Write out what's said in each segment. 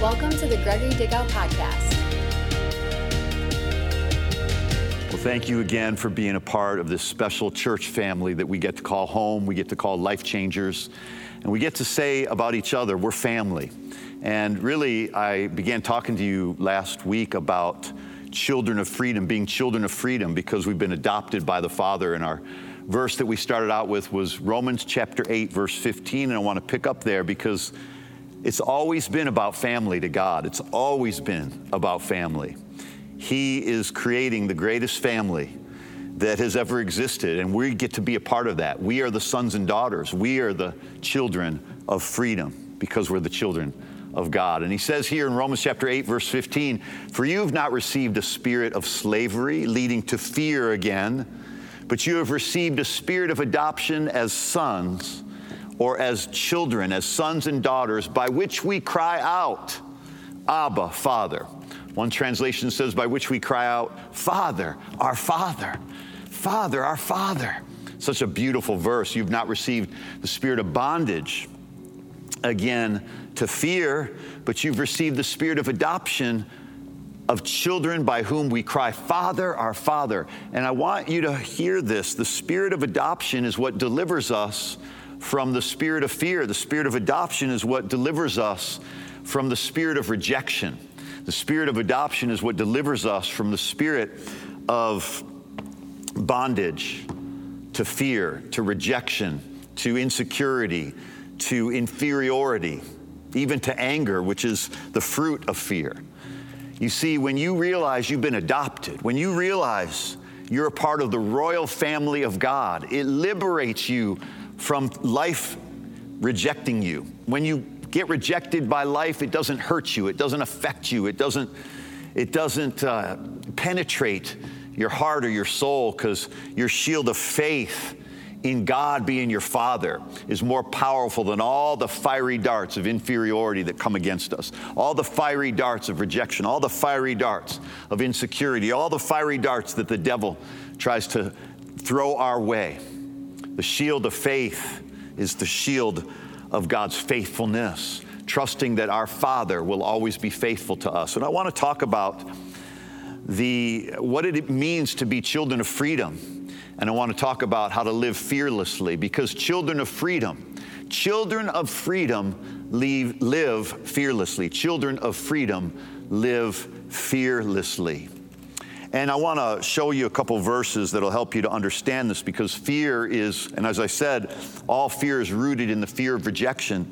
Welcome to the Gregory Dickow Podcast. Well, thank you again for being a part of this special church family that we get to call home, we get to call life changers, and we get to say about each other, we're family. And really, I began talking to you last week about children of freedom, being children of freedom, because we've been adopted by the Father. And our verse that we started out with was Romans chapter 8, verse 15. And I want to pick up there because it's always been about family to God. It's always been about family. He is creating the greatest family that has ever existed, and we get to be a part of that. We are the sons and daughters. We are the children of freedom because we're the children of God. And he says here in Romans chapter 8, verse 15, For you have not received a spirit of slavery leading to fear again, but you have received a spirit of adoption as sons or as children, as sons and daughters, by which we cry out, Abba, Father. One translation says, by which we cry out, Father, our Father, Father, our Father. Such a beautiful verse. You've not received the spirit of bondage again to fear, but you've received the spirit of adoption of children by whom we cry, Father, our Father. And I want you to hear this. The spirit of adoption is what delivers us from the spirit of fear. The spirit of adoption is what delivers us from the spirit of rejection. The spirit of adoption is what delivers us from the spirit of bondage to fear, to rejection, to insecurity, to inferiority, even to anger, which is the fruit of fear. You see, when you realize you've been adopted, when you realize you're a part of the royal family of God, it liberates you from life rejecting you. When you get rejected by life, it doesn't hurt you, it doesn't affect you, it doesn't, it doesn't uh, penetrate your heart or your soul because your shield of faith in God being your Father is more powerful than all the fiery darts of inferiority that come against us, all the fiery darts of rejection, all the fiery darts of insecurity, all the fiery darts that the devil tries to throw our way. The shield of faith is the shield of God's faithfulness, trusting that our Father will always be faithful to us. And I want to talk about the what it means to be children of freedom. And I want to talk about how to live fearlessly because children of freedom, children of freedom leave, live fearlessly. Children of freedom live fearlessly. And I want to show you a couple verses that'll help you to understand this because fear is, and as I said, all fear is rooted in the fear of rejection.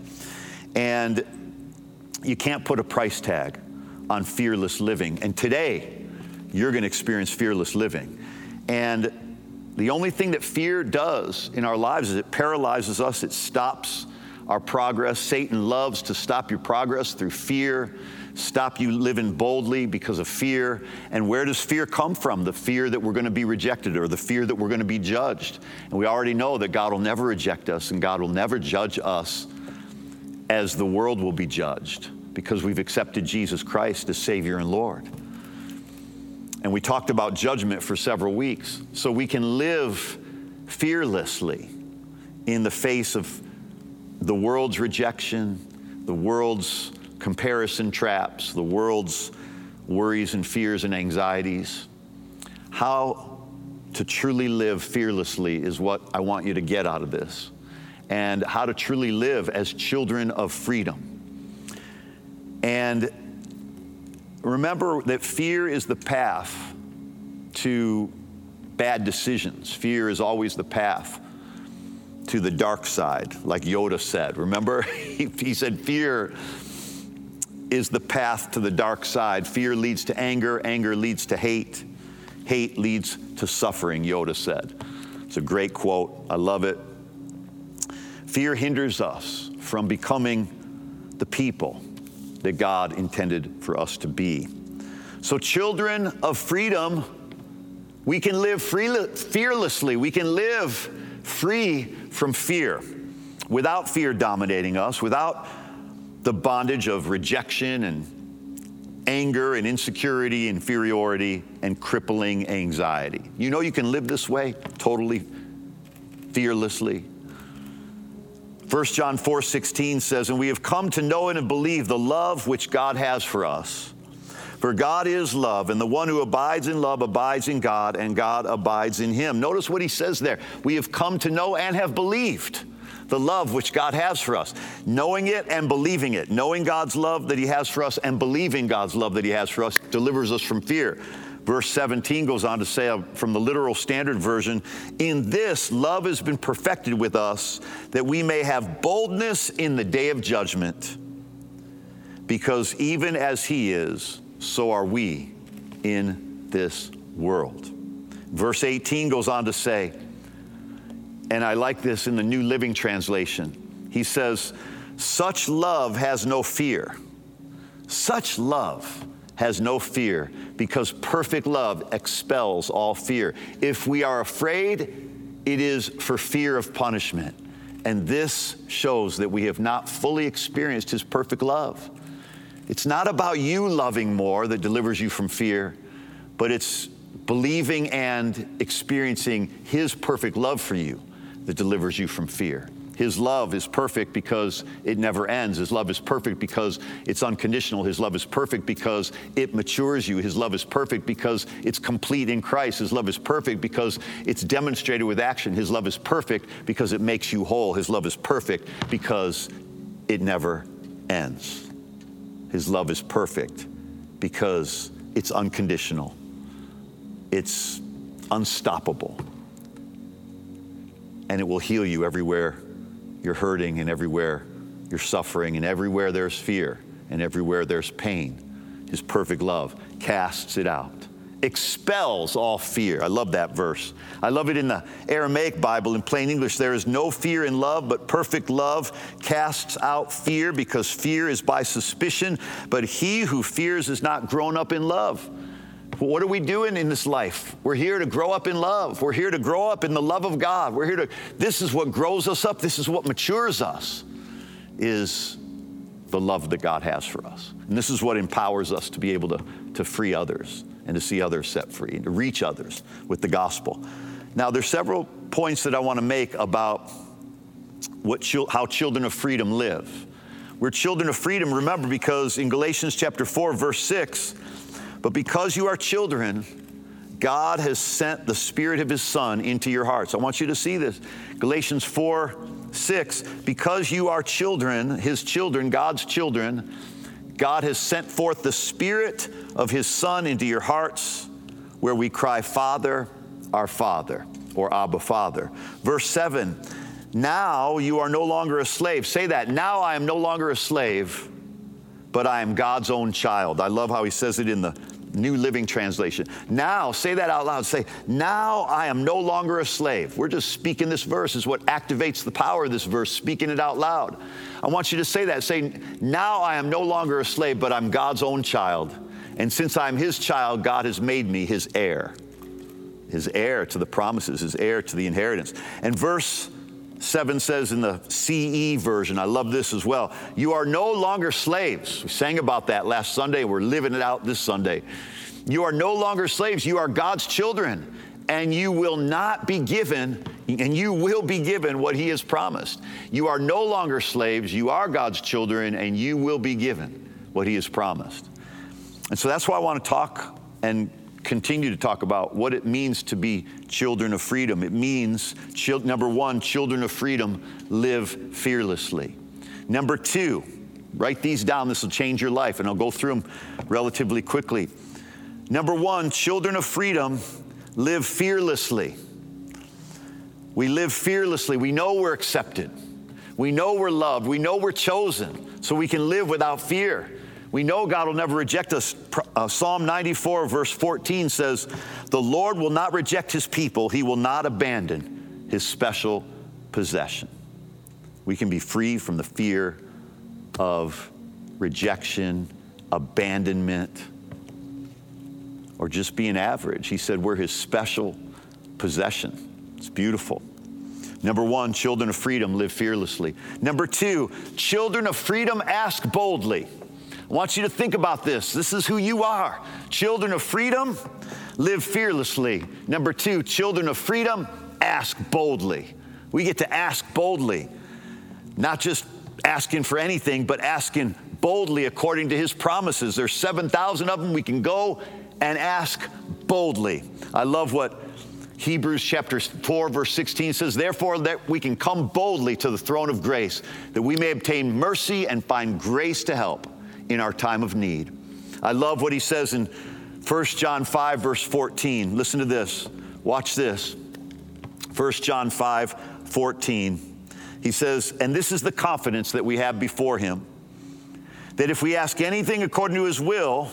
And you can't put a price tag on fearless living. And today, you're going to experience fearless living. And the only thing that fear does in our lives is it paralyzes us, it stops our progress. Satan loves to stop your progress through fear stop you living boldly because of fear. And where does fear come from? The fear that we're going to be rejected or the fear that we're going to be judged. And we already know that God will never reject us and God will never judge us as the world will be judged because we've accepted Jesus Christ as Savior and Lord. And we talked about judgment for several weeks. So we can live fearlessly in the face of the world's rejection, the world's comparison traps, the world's worries and fears and anxieties. How to truly live fearlessly is what I want you to get out of this, and how to truly live as children of freedom. And remember that fear is the path to bad decisions. Fear is always the path to the dark side, like Yoda said. Remember, he, said, Fear is the path to the dark side. Fear leads to anger, anger leads to hate, hate leads to suffering, Yoda said. It's a great quote. I love it. Fear hinders us from becoming the people that God intended for us to be. So, children of freedom, we can live free, fearlessly. We can live free from fear without fear dominating us, without the bondage of rejection and anger and insecurity, inferiority, and crippling anxiety. You know you can live this way totally fearlessly. 1 John 4 16 says, And we have come to know and believe the love which God has for us. For God is love, and the one who abides in love abides in God, and God abides in him. Notice what he says there. We have come to know and have believed the love which God has for us. Knowing it and believing it. Knowing God's love that he has for us and believing God's love that he has for us delivers us from fear. Verse 17 goes on to say uh, from the literal standard version, in this love has been perfected with us that we may have boldness in the day of judgment, because even as he is, so are we in this world. Verse 18 goes on to say, and I like this in the New Living Translation. He says, Such love has no fear. Such love has no fear because perfect love expels all fear. If we are afraid, it is for fear of punishment. And this shows that we have not fully experienced His perfect love. It's not about you loving more that delivers you from fear, but it's believing and experiencing His perfect love for you that delivers you from fear. His love is perfect because it never ends. His love is perfect because it's unconditional. His love is perfect because it matures you. His love is perfect because it's complete in Christ. His love is perfect because it's demonstrated with action. His love is perfect because it makes you whole. His love is perfect because it never ends. His love is perfect because it's unconditional, it's unstoppable, and it will heal you everywhere you're hurting and everywhere you're suffering and everywhere there's fear and everywhere there's pain. His perfect love casts it out, expels all fear. I love that verse. I love it in the Aramaic Bible in plain English. There is no fear in love, but perfect love casts out fear because fear is by suspicion, but he who fears is not grown up in love. What are we doing in this life? We're here to grow up in love. We're here to grow up in the love of God. We're here to, this is what grows us up. This is what matures us, is the love that God has for us. And this is what empowers us to be able to, to free others and to see others set free and to reach others with the gospel. Now, there's several points that I want to make about what, how children of freedom live. We're children of freedom, remember, because in Galatians chapter 4, verse 6, but because you are children, God has sent the Spirit of His Son into your hearts. I want you to see this. Galatians 4 6. Because you are children, His children, God's children, God has sent forth the Spirit of His Son into your hearts, where we cry, Father, our Father, or Abba, Father. Verse 7 Now you are no longer a slave. Say that. Now I am no longer a slave, but I am God's own child. I love how He says it in the New Living Translation. Now, say that out loud. Say, now I am no longer a slave. We're just speaking this verse, is what activates the power of this verse, speaking it out loud. I want you to say that. Say, now I am no longer a slave, but I'm God's own child. And since I'm his child, God has made me his heir. His heir to the promises, his heir to the inheritance. And verse 7 says in the CEV version, I love this as well. You are no longer slaves. We sang about that last Sunday. We're living it out this Sunday. You are no longer slaves. You are God's children, and you will not be given, and you will be given what He has promised. You are no longer slaves. You are God's children, and you will be given what He has promised. And so that's why I want to talk and continue to talk about what it means to be children of freedom. It means, number one, children of freedom live fearlessly. Number two, write these down. This will change your life, and I'll go through them relatively quickly. Number one, children of freedom live fearlessly. We live fearlessly. We know we're accepted. We know we're loved. We know we're chosen, so we can live without fear. We know God will never reject us. Uh, Psalm 94, verse 14 says, The Lord will not reject his people, he will not abandon his special possession. We can be free from the fear of rejection, abandonment, or just being average. He said, We're his special possession. It's beautiful. Number one, children of freedom live fearlessly. Number two, children of freedom ask boldly. Want you to think about this. This is who you are. Children of freedom, live fearlessly. Number two, children of freedom, ask boldly. We get to ask boldly. not just asking for anything, but asking boldly according to his promises. There's 7,000 of them. We can go and ask boldly. I love what Hebrews chapter 4, verse 16 says, Therefore, that we can come boldly to the throne of grace, that we may obtain mercy and find grace to help in our time of need. I love what he says in 1 John 5, verse 14. Listen to this. Watch this. 1 John 5, 14. He says, and this is the confidence that we have before him that if we ask anything according to his will,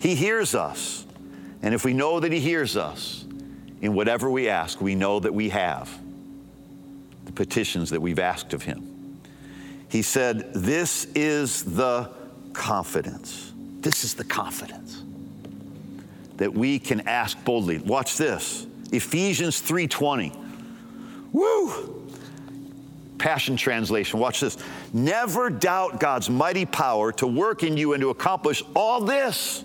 he hears us. And if we know that he hears us in whatever we ask, we know that we have the petitions that we've asked of him. He said, This is the confidence. This is the confidence that we can ask boldly. Watch this. Ephesians 3:20. Woo! Passion Translation. Watch this. Never doubt God's mighty power to work in you and to accomplish all this.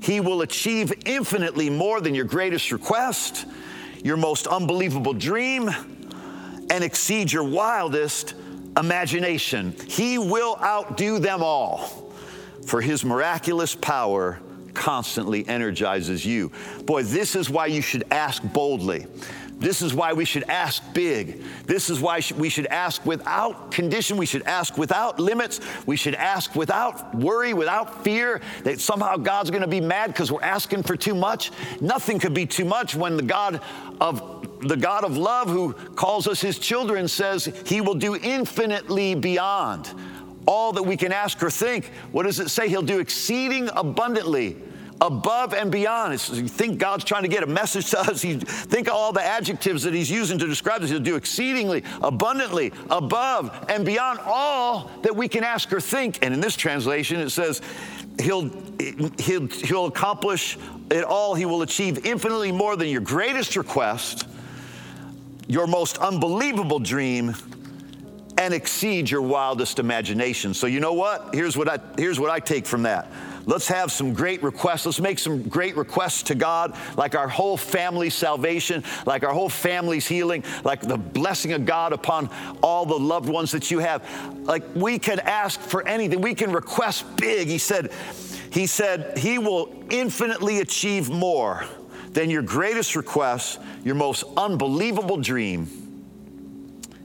He will achieve infinitely more than your greatest request, your most unbelievable dream, and exceed your wildest imagination. He will outdo them all, for his miraculous power constantly energizes you. Boy, this is why you should ask boldly. This is why we should ask big. This is why we should ask without condition. We should ask without limits. We should ask without worry, without fear that somehow God's going to be mad because we're asking for too much. Nothing could be too much when the God of the God of love who calls us his children says he will do infinitely beyond all that we can ask or think. What does it say? He'll do exceeding abundantly above and beyond. It's, you think God's trying to get a message to us. You think of all the adjectives that He's using to describe this. He'll do exceedingly, abundantly, above and beyond all that we can ask or think. And in this translation, it says, He'll, he'll, he'll accomplish it all. He will achieve infinitely more than your greatest request, your most unbelievable dream, and exceed your wildest imagination. So you know what? Here's what I here's what I take from that. Let's have some great requests. Let's make some great requests to God, like our whole family's salvation, like our whole family's healing, like the blessing of God upon all the loved ones that you have. Like we can ask for anything. We can request big. He said, he said, He will infinitely achieve more than your greatest request, your most unbelievable dream,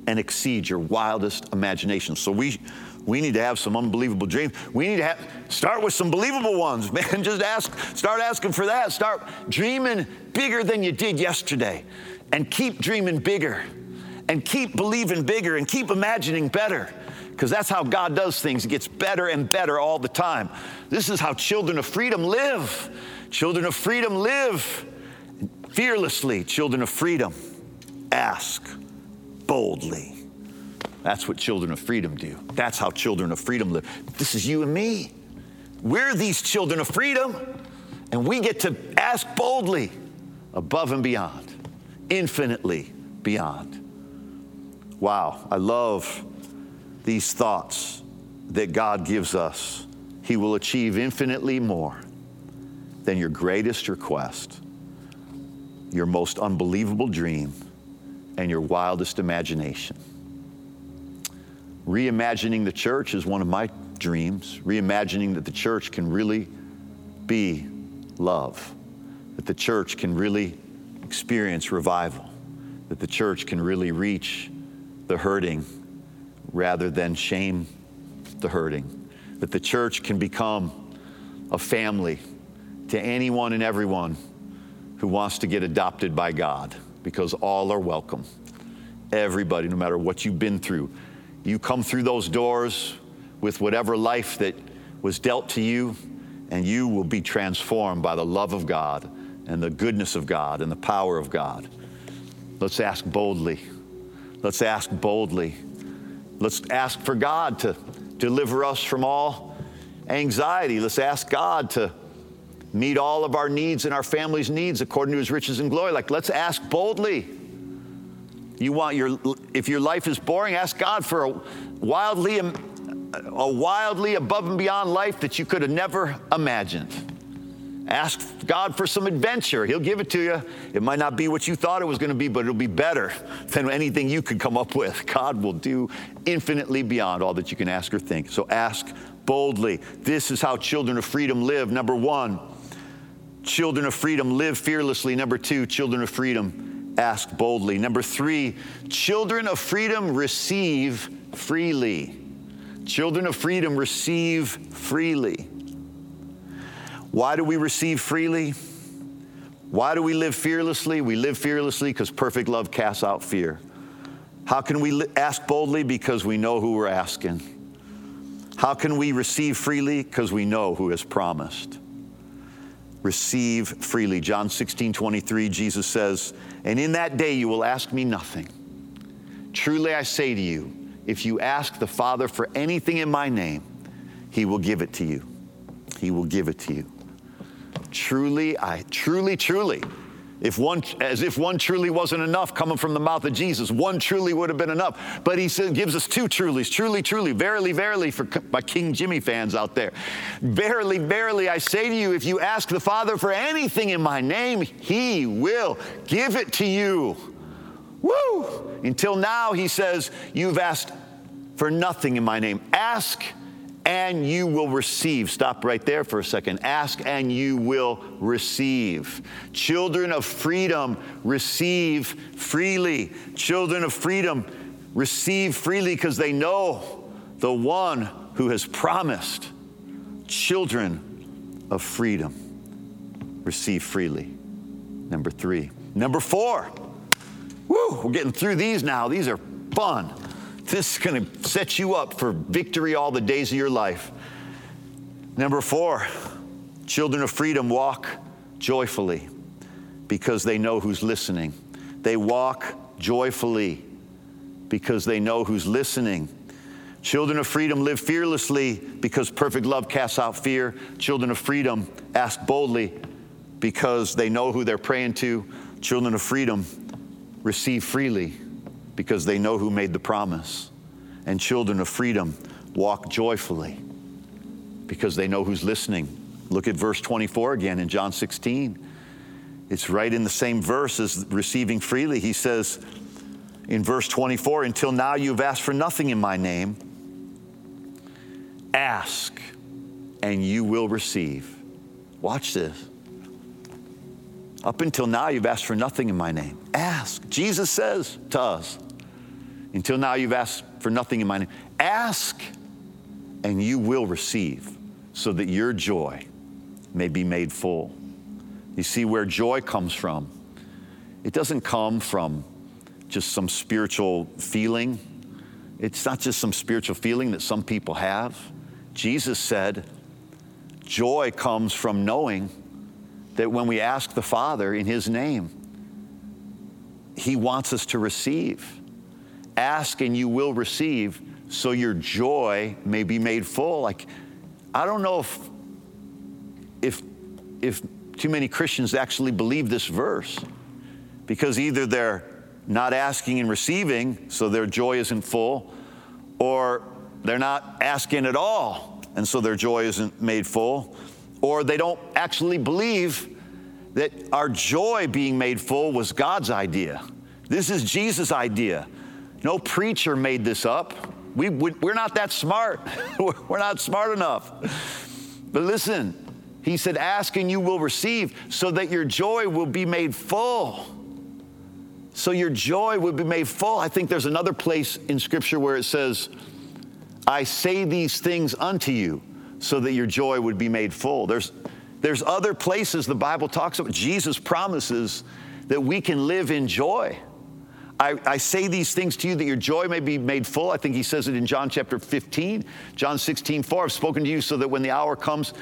and exceed your wildest imagination. So we we need to have some unbelievable dreams. We need to have, start with some believable ones, man. Just ask, start asking for that. Start dreaming bigger than you did yesterday and keep dreaming bigger and keep believing bigger and keep imagining better because that's how God does things. It gets better and better all the time. This is how children of freedom live. Children of freedom live fearlessly. Children of freedom ask boldly. That's what children of freedom do. That's how children of freedom live. This is you and me. We're these children of freedom, and we get to ask boldly above and beyond, infinitely beyond. Wow, I love these thoughts that God gives us. He will achieve infinitely more than your greatest request, your most unbelievable dream, and your wildest imagination. Reimagining the church is one of my dreams, reimagining that the church can really be love, that the church can really experience revival, that the church can really reach the hurting rather than shame the hurting, that the church can become a family to anyone and everyone who wants to get adopted by God because all are welcome. Everybody, no matter what you've been through, you come through those doors with whatever life that was dealt to you, and you will be transformed by the love of God and the goodness of God and the power of God. Let's ask boldly. Let's ask boldly. Let's ask for God to deliver us from all anxiety. Let's ask God to meet all of our needs and our family's needs according to his riches and glory. Like, let's ask boldly. You want your, if your life is boring, ask God for a wildly, um, a wildly above and beyond life that you could have never imagined. Ask God for some adventure. He'll give it to you. It might not be what you thought it was going to be, but it'll be better than anything you could come up with. God will do infinitely beyond all that you can ask or think. So ask boldly. This is how children of freedom live. Number one, children of freedom live fearlessly. Number two, children of freedom ask boldly. Number three, children of freedom receive freely. Children of freedom receive freely. Why do we receive freely? Why do we live fearlessly? We live fearlessly because perfect love casts out fear. How can we ask boldly? Because we know who we're asking. How can we receive freely? Because we know who has promised. Receive freely. John 16, 23, Jesus says, And in that day you will ask me nothing. Truly I say to you, if you ask the Father for anything in my name, he will give it to you. He will give it to you. Truly, I truly, truly, if one, as if one truly wasn't enough coming from the mouth of Jesus, one truly would have been enough. But he said, gives us two trulies, truly, truly, verily, verily, for my King Jimmy fans out there. Verily, verily, I say to you, if you ask the Father for anything in my name, he will give it to you. Woo! Until now, he says, you've asked for nothing in my name. Ask and you will receive. Stop right there for a second. Ask and you will receive. Children of freedom receive freely. Children of freedom receive freely because they know the one who has promised. Children of freedom receive freely. Number three. Number four. Woo, we're getting through these now. These are fun. This is going to set you up for victory all the days of your life. Number four, children of freedom walk joyfully because they know who's listening. They walk joyfully because they know who's listening. Children of freedom live fearlessly because perfect love casts out fear. Children of freedom ask boldly because they know who they're praying to. Children of freedom receive freely because they know who made the promise. And children of freedom walk joyfully because they know who's listening. Look at verse 24 again in John 16. It's right in the same verse as receiving freely. He says in verse 24, Until now you've asked for nothing in my name. Ask and you will receive. Watch this. Up until now, you've asked for nothing in my name. Ask. Jesus says to us, until now, you've asked for nothing in my name. Ask, and you will receive, so that your joy may be made full. You see where joy comes from. It doesn't come from just some spiritual feeling. It's not just some spiritual feeling that some people have. Jesus said, joy comes from knowing that when we ask the Father in His name, He wants us to receive. Ask and you will receive, so your joy may be made full. Like, I don't know if, if, if too many Christians actually believe this verse because either they're not asking and receiving, so their joy isn't full, or they're not asking at all, and so their joy isn't made full, or they don't actually believe that our joy being made full was God's idea. This is Jesus' idea. No preacher made this up. We, we, are not that smart. we're not smart enough. But listen, he said, Ask and you will receive, so that your joy will be made full. So your joy will be made full. I think there's another place in Scripture where it says, I say these things unto you, so that your joy would be made full. There's, there's other places the Bible talks about. Jesus promises that we can live in joy. I, I, say these things to you that your joy may be made full. I think he says it in John chapter 15, John 16, 4. I've spoken to you so that when the hour comes,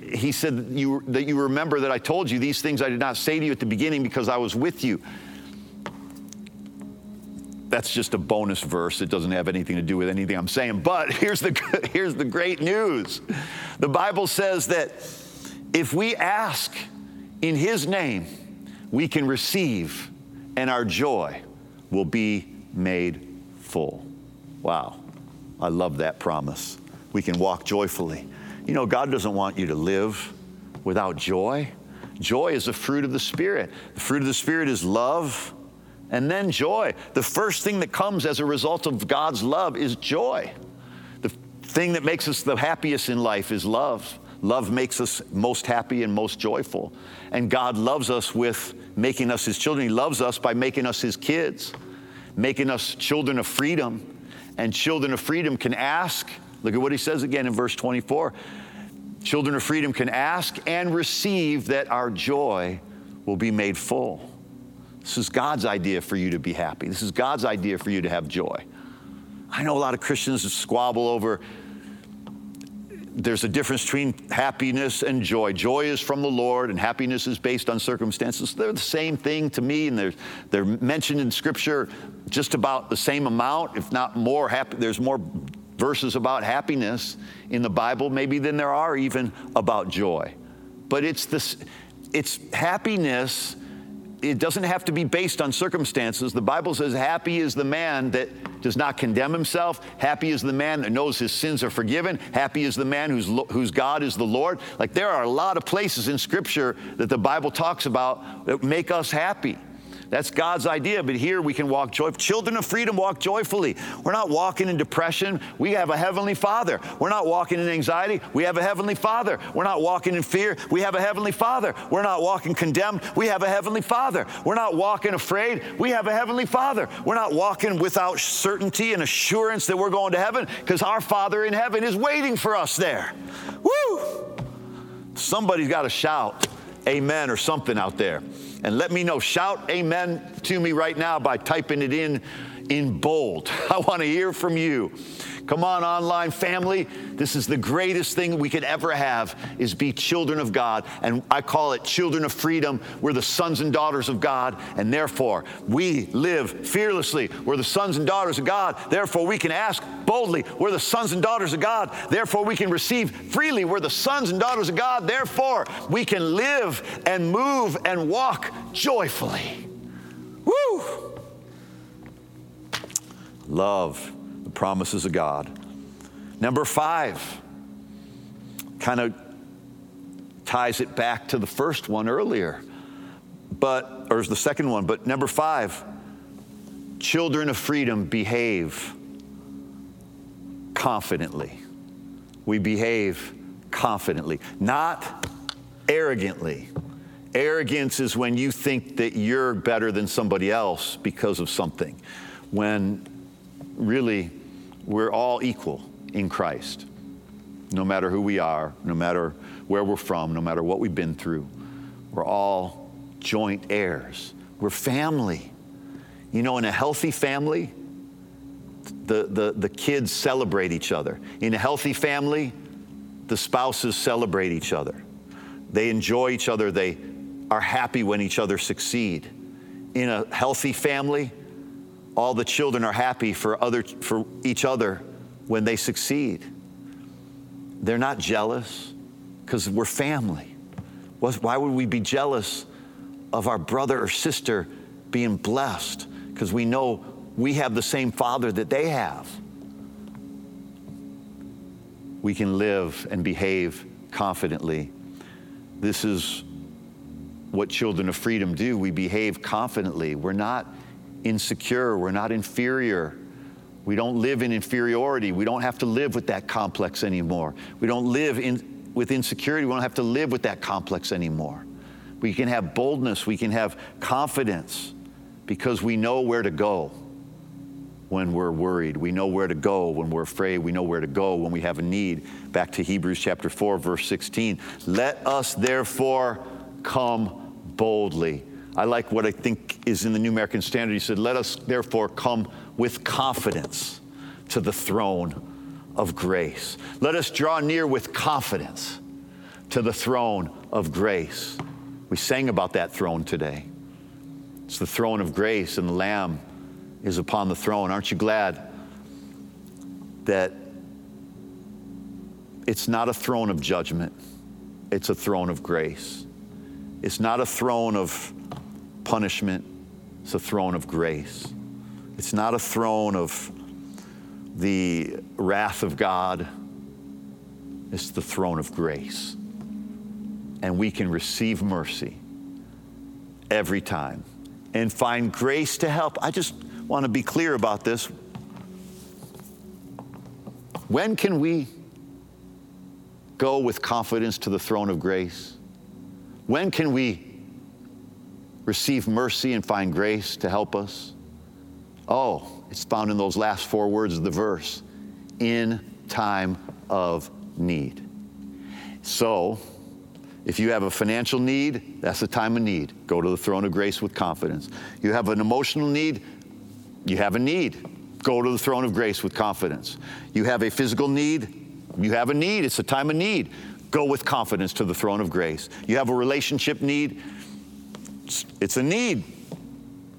he said that you, that you remember that I told you these things I did not say to you at the beginning because I was with you. That's just a bonus verse. It doesn't have anything to do with anything I'm saying. But here's the, here's the great news the Bible says that if we ask in his name, we can receive and our joy will be made full. Wow, I love that promise. We can walk joyfully. You know, God doesn't want you to live without joy? Joy is a fruit of the Spirit. The fruit of the Spirit is love and then joy. The first thing that comes as a result of God's love is joy. The thing that makes us the happiest in life is love. Love makes us most happy and most joyful. And God loves us with making us His children. He loves us by making us His kids, making us children of freedom. And children of freedom can ask, look at what He says again in verse 24 children of freedom can ask and receive that our joy will be made full. This is God's idea for you to be happy. This is God's idea for you to have joy. I know a lot of Christians squabble over there's a difference between happiness and joy. Joy is from the Lord, and happiness is based on circumstances. They're the same thing to me, and they're, they're mentioned in Scripture just about the same amount, if not more. Happy, there's more verses about happiness in the Bible, maybe than there are even about joy. But it's this, it's happiness it doesn't have to be based on circumstances. The Bible says, Happy is the man that does not condemn himself. Happy is the man that knows his sins are forgiven. Happy is the man whose, whose God is the Lord. Like there are a lot of places in Scripture that the Bible talks about that make us happy. That's God's idea, but here we can walk joyfully. Children of freedom walk joyfully. We're not walking in depression. We have a heavenly Father. We're not walking in anxiety. We have a heavenly Father. We're not walking in fear. We have a heavenly Father. We're not walking condemned. We have a heavenly Father. We're not walking afraid. We have a heavenly Father. We're not walking without certainty and assurance that we're going to heaven because our Father in heaven is waiting for us there. Woo! Somebody's got to shout amen or something out there and let me know. Shout amen to me right now by typing it in in bold. I want to hear from you. Come on, online family. This is the greatest thing we could ever have is be children of God. And I call it children of freedom. We're the sons and daughters of God, and therefore we live fearlessly. We're the sons and daughters of God. Therefore we can ask boldly. We're the sons and daughters of God. Therefore we can receive freely. We're the sons and daughters of God. Therefore we can live and move and walk joyfully. Woo! Love promises of God. Number five kind of ties it back to the first one earlier, but, or the second one, but number five, children of freedom behave confidently. We behave confidently, not arrogantly. Arrogance is when you think that you're better than somebody else because of something, when really we're all equal in Christ, no matter who we are, no matter where we're from, no matter what we've been through. We're all joint heirs. We're family. You know, in a healthy family, the, the, the kids celebrate each other. In a healthy family, the spouses celebrate each other. They enjoy each other. They are happy when each other succeed. In a healthy family, all the children are happy for, other, for each other when they succeed. They're not jealous because we're family. Why would we be jealous of our brother or sister being blessed? Because we know we have the same father that they have. We can live and behave confidently. This is what children of freedom do. We behave confidently. We're not insecure, we're not inferior. We don't live in inferiority. We don't have to live with that complex anymore. We don't live in, with insecurity. We don't have to live with that complex anymore. We can have boldness. We can have confidence because we know where to go when we're worried. We know where to go when we're afraid. We know where to go when we have a need. Back to Hebrews chapter 4, verse 16. Let us therefore come boldly I like what I think is in the New American Standard. He said, Let us therefore come with confidence to the throne of grace. Let us draw near with confidence to the throne of grace. We sang about that throne today. It's the throne of grace, and the Lamb is upon the throne. Aren't you glad that it's not a throne of judgment, it's a throne of grace? It's not a throne of punishment, it's a throne of grace. It's not a throne of the wrath of God, it's the throne of grace. and we can receive mercy every time and find grace to help. I just want to be clear about this. When can we go with confidence to the throne of grace? When can we receive mercy and find grace to help us? Oh, it's found in those last four words of the verse in time of need. So, if you have a financial need, that's a time of need. Go to the throne of grace with confidence. You have an emotional need, you have a need. Go to the throne of grace with confidence. You have a physical need, you have a need, it's a time of need. Go with confidence to the throne of grace. You have a relationship need, it's a need.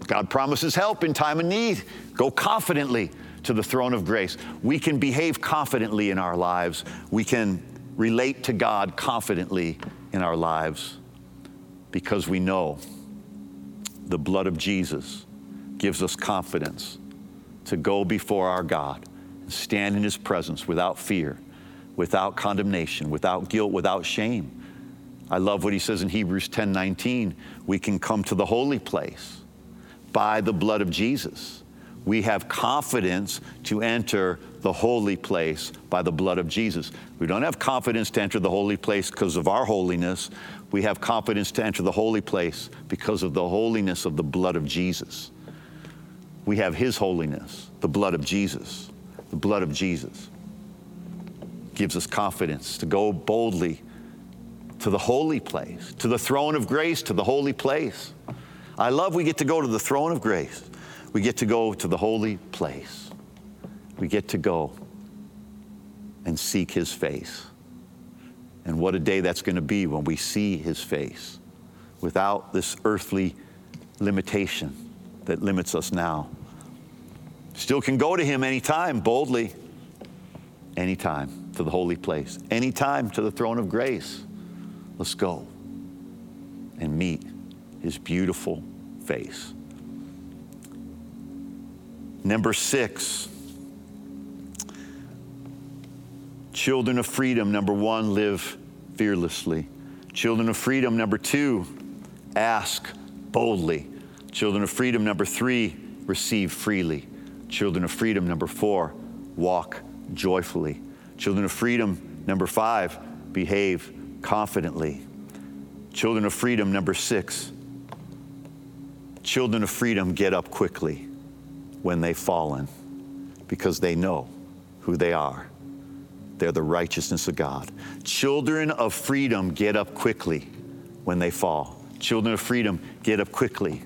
God promises help in time of need. Go confidently to the throne of grace. We can behave confidently in our lives. We can relate to God confidently in our lives because we know the blood of Jesus gives us confidence to go before our God and stand in His presence without fear, without condemnation, without guilt, without shame. I love what he says in Hebrews 10 19. We can come to the holy place by the blood of Jesus. We have confidence to enter the holy place by the blood of Jesus. We don't have confidence to enter the holy place because of our holiness. We have confidence to enter the holy place because of the holiness of the blood of Jesus. We have His holiness, the blood of Jesus. The blood of Jesus gives us confidence to go boldly to the holy place, to the throne of grace, to the holy place. I love we get to go to the throne of grace. We get to go to the holy place. We get to go and seek his face. And what a day that's going to be when we see his face without this earthly limitation that limits us now. Still can go to him anytime, boldly, anytime to the holy place, anytime to the throne of grace. Let's go and meet his beautiful face. Number six, children of freedom. Number one, live fearlessly. Children of freedom. Number two, ask boldly. Children of freedom. Number three, receive freely. Children of freedom. Number four, walk joyfully. Children of freedom. Number five, behave confidently. Children of freedom, number six. Children of freedom get up quickly when they've fallen because they know who they are. They're the righteousness of God. Children of freedom get up quickly when they fall. Children of freedom get up quickly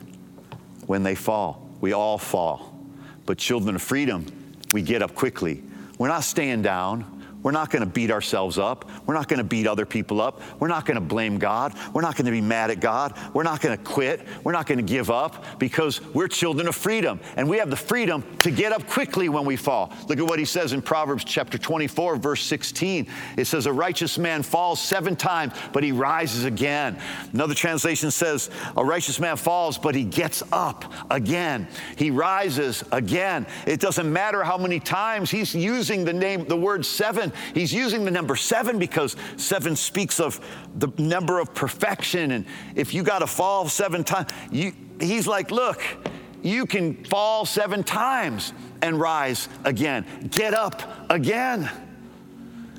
when they fall. We all fall. But children of freedom, we get up quickly. We're not staying down. We're not going to beat ourselves up. We're not going to beat other people up. We're not going to blame God. We're not going to be mad at God. We're not going to quit. We're not going to give up because we're children of freedom and we have the freedom to get up quickly when we fall. Look at what he says in Proverbs chapter 24, verse 16. It says, A righteous man falls seven times, but he rises again. Another translation says, A righteous man falls, but he gets up again. He rises again. It doesn't matter how many times he's using the name, the word seven He's using the number seven because seven speaks of the number of perfection. And if you got to fall seven times, you, he's like, look, you can fall seven times and rise again. Get up again.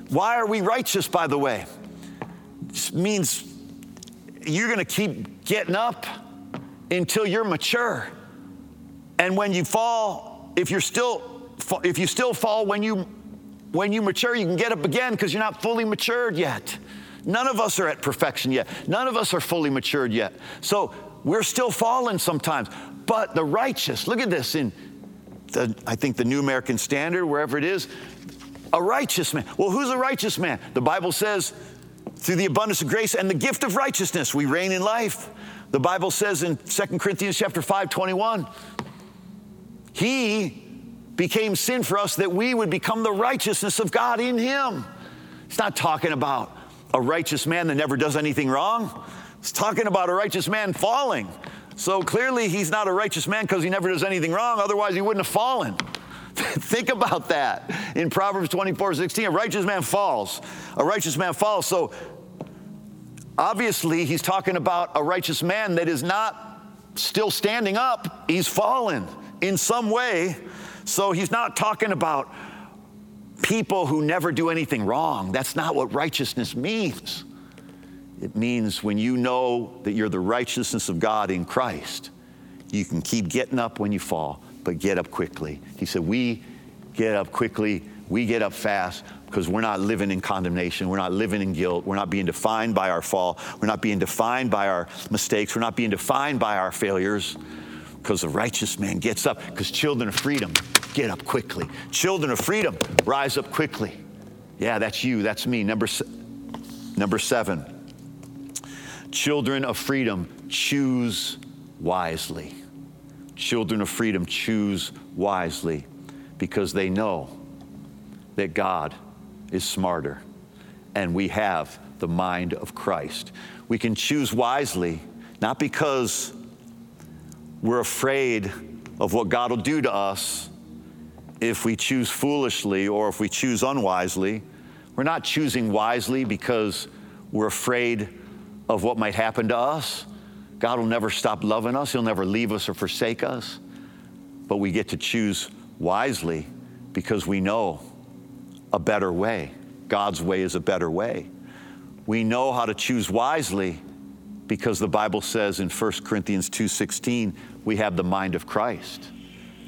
Why are we righteous, by the way? Means you're going to keep getting up until you're mature. And when you fall, if you're still if you still fall when you when you mature, you can get up again because you're not fully matured yet. None of us are at perfection yet. None of us are fully matured yet. So we're still fallen sometimes. But the righteous, look at this in the, I think the New American Standard, wherever it is, a righteous man. Well, who's a righteous man? The Bible says, through the abundance of grace and the gift of righteousness, we reign in life. The Bible says in 2 Corinthians chapter 5, 21, he became sin for us that we would become the righteousness of God in him. It's not talking about a righteous man that never does anything wrong. It's talking about a righteous man falling. So clearly, he's not a righteous man because he never does anything wrong. Otherwise, he wouldn't have fallen. Think about that in Proverbs 24 16. A righteous man falls. A righteous man falls. So obviously, he's talking about a righteous man that is not still standing up, he's fallen in some way. So he's not talking about people who never do anything wrong. That's not what righteousness means. It means when you know that you're the righteousness of God in Christ, you can keep getting up when you fall, but get up quickly. He said, We get up quickly, we get up fast because we're not living in condemnation. We're not living in guilt. We're not being defined by our fall. We're not being defined by our mistakes. We're not being defined by our failures because the righteous man gets up because children of freedom get up quickly. Children of freedom rise up quickly. Yeah, that's you. That's me. Number, number seven. Children of freedom choose wisely. Children of freedom choose wisely because they know that God is smarter and we have the mind of Christ. We can choose wisely, not because we're afraid of what God will do to us if we choose foolishly or if we choose unwisely. We're not choosing wisely because we're afraid of what might happen to us. God will never stop loving us, He'll never leave us or forsake us. But we get to choose wisely because we know a better way. God's way is a better way. We know how to choose wisely because the Bible says in 1 Corinthians 2:16, we have the mind of Christ.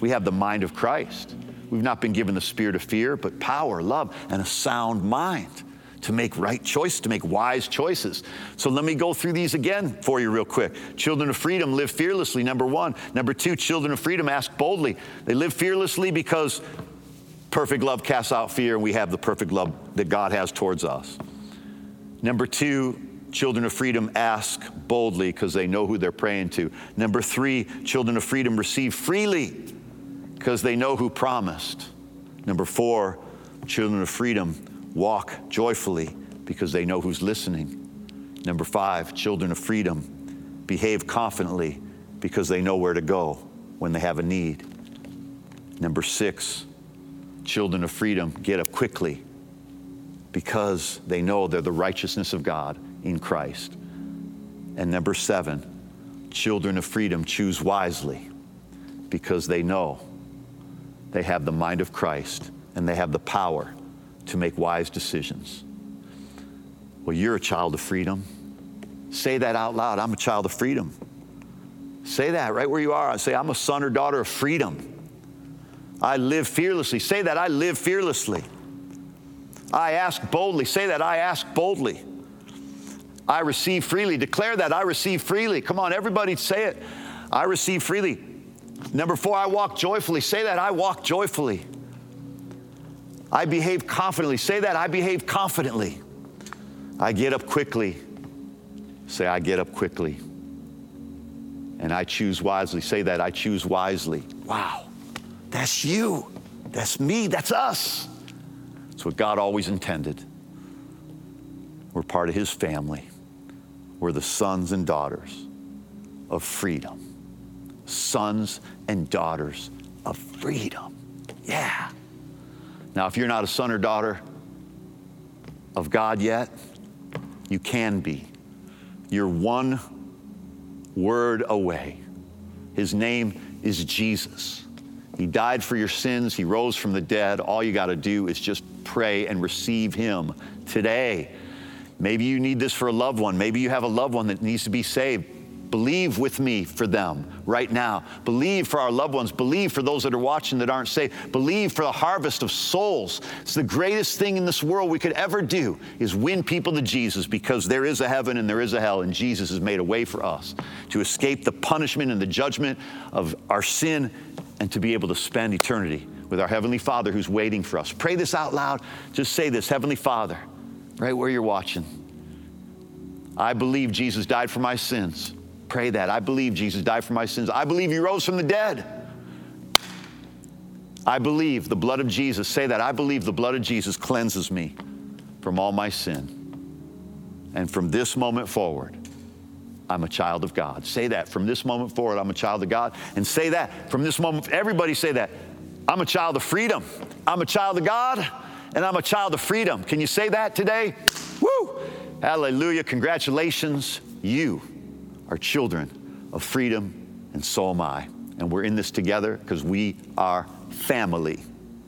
We have the mind of Christ. We've not been given the spirit of fear, but power, love, and a sound mind to make right choice, to make wise choices. So let me go through these again for you real quick. Children of freedom live fearlessly, number one. Number two, children of freedom ask boldly. They live fearlessly because Perfect love casts out fear, and we have the perfect love that God has towards us. Number two, children of freedom ask boldly because they know who they're praying to. Number three, children of freedom receive freely because they know who promised. Number four, children of freedom walk joyfully because they know who's listening. Number five, children of freedom behave confidently because they know where to go when they have a need. Number six, children of freedom get up quickly because they know they're the righteousness of God in Christ. And number seven, children of freedom choose wisely because they know they have the mind of Christ and they have the power to make wise decisions. Well, you're a child of freedom. Say that out loud. I'm a child of freedom. Say that right where you are. I say, I'm a son or daughter of freedom. I live fearlessly. Say that I live fearlessly. I ask boldly. Say that I ask boldly. I receive freely. Declare that I receive freely. Come on, everybody say it. I receive freely. Number four, I walk joyfully. Say that I walk joyfully. I behave confidently. Say that I behave confidently. I get up quickly. Say, I get up quickly. And I choose wisely. Say that I choose wisely. Wow. That's you. That's me. That's us. That's what God always intended. We're part of His family. We're the sons and daughters of freedom. Sons and daughters of freedom. Yeah. Now, if you're not a son or daughter of God yet, you can be. You're one word away. His name is Jesus. He died for your sins. He rose from the dead. All you got to do is just pray and receive Him today. Maybe you need this for a loved one. Maybe you have a loved one that needs to be saved. Believe with me for them right now. Believe for our loved ones. Believe for those that are watching that aren't saved. Believe for the harvest of souls. It's the greatest thing in this world we could ever do is win people to Jesus because there is a heaven and there is a hell, and Jesus has made a way for us to escape the punishment and the judgment of our sin and to be able to spend eternity with our Heavenly Father who's waiting for us. Pray this out loud. Just say this Heavenly Father, right where you're watching. I believe Jesus died for my sins. Pray that. I believe Jesus died for my sins. I believe he rose from the dead. I believe the blood of Jesus. Say that. I believe the blood of Jesus cleanses me from all my sin. And from this moment forward, I'm a child of God. Say that. From this moment forward, I'm a child of God. And say that. From this moment, everybody say that. I'm a child of freedom. I'm a child of God, and I'm a child of freedom. Can you say that today? Woo! Hallelujah. Congratulations. You are children of freedom, and so am I. And we're in this together because we are family.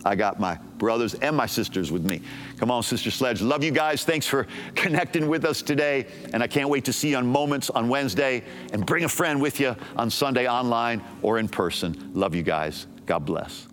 I got my brothers and my sisters with me. Come on, Sister Sledge. Love you guys. Thanks for connecting with us today. And I can't wait to see you on Moments on Wednesday and bring a friend with you on Sunday online or in person. Love you guys. God bless.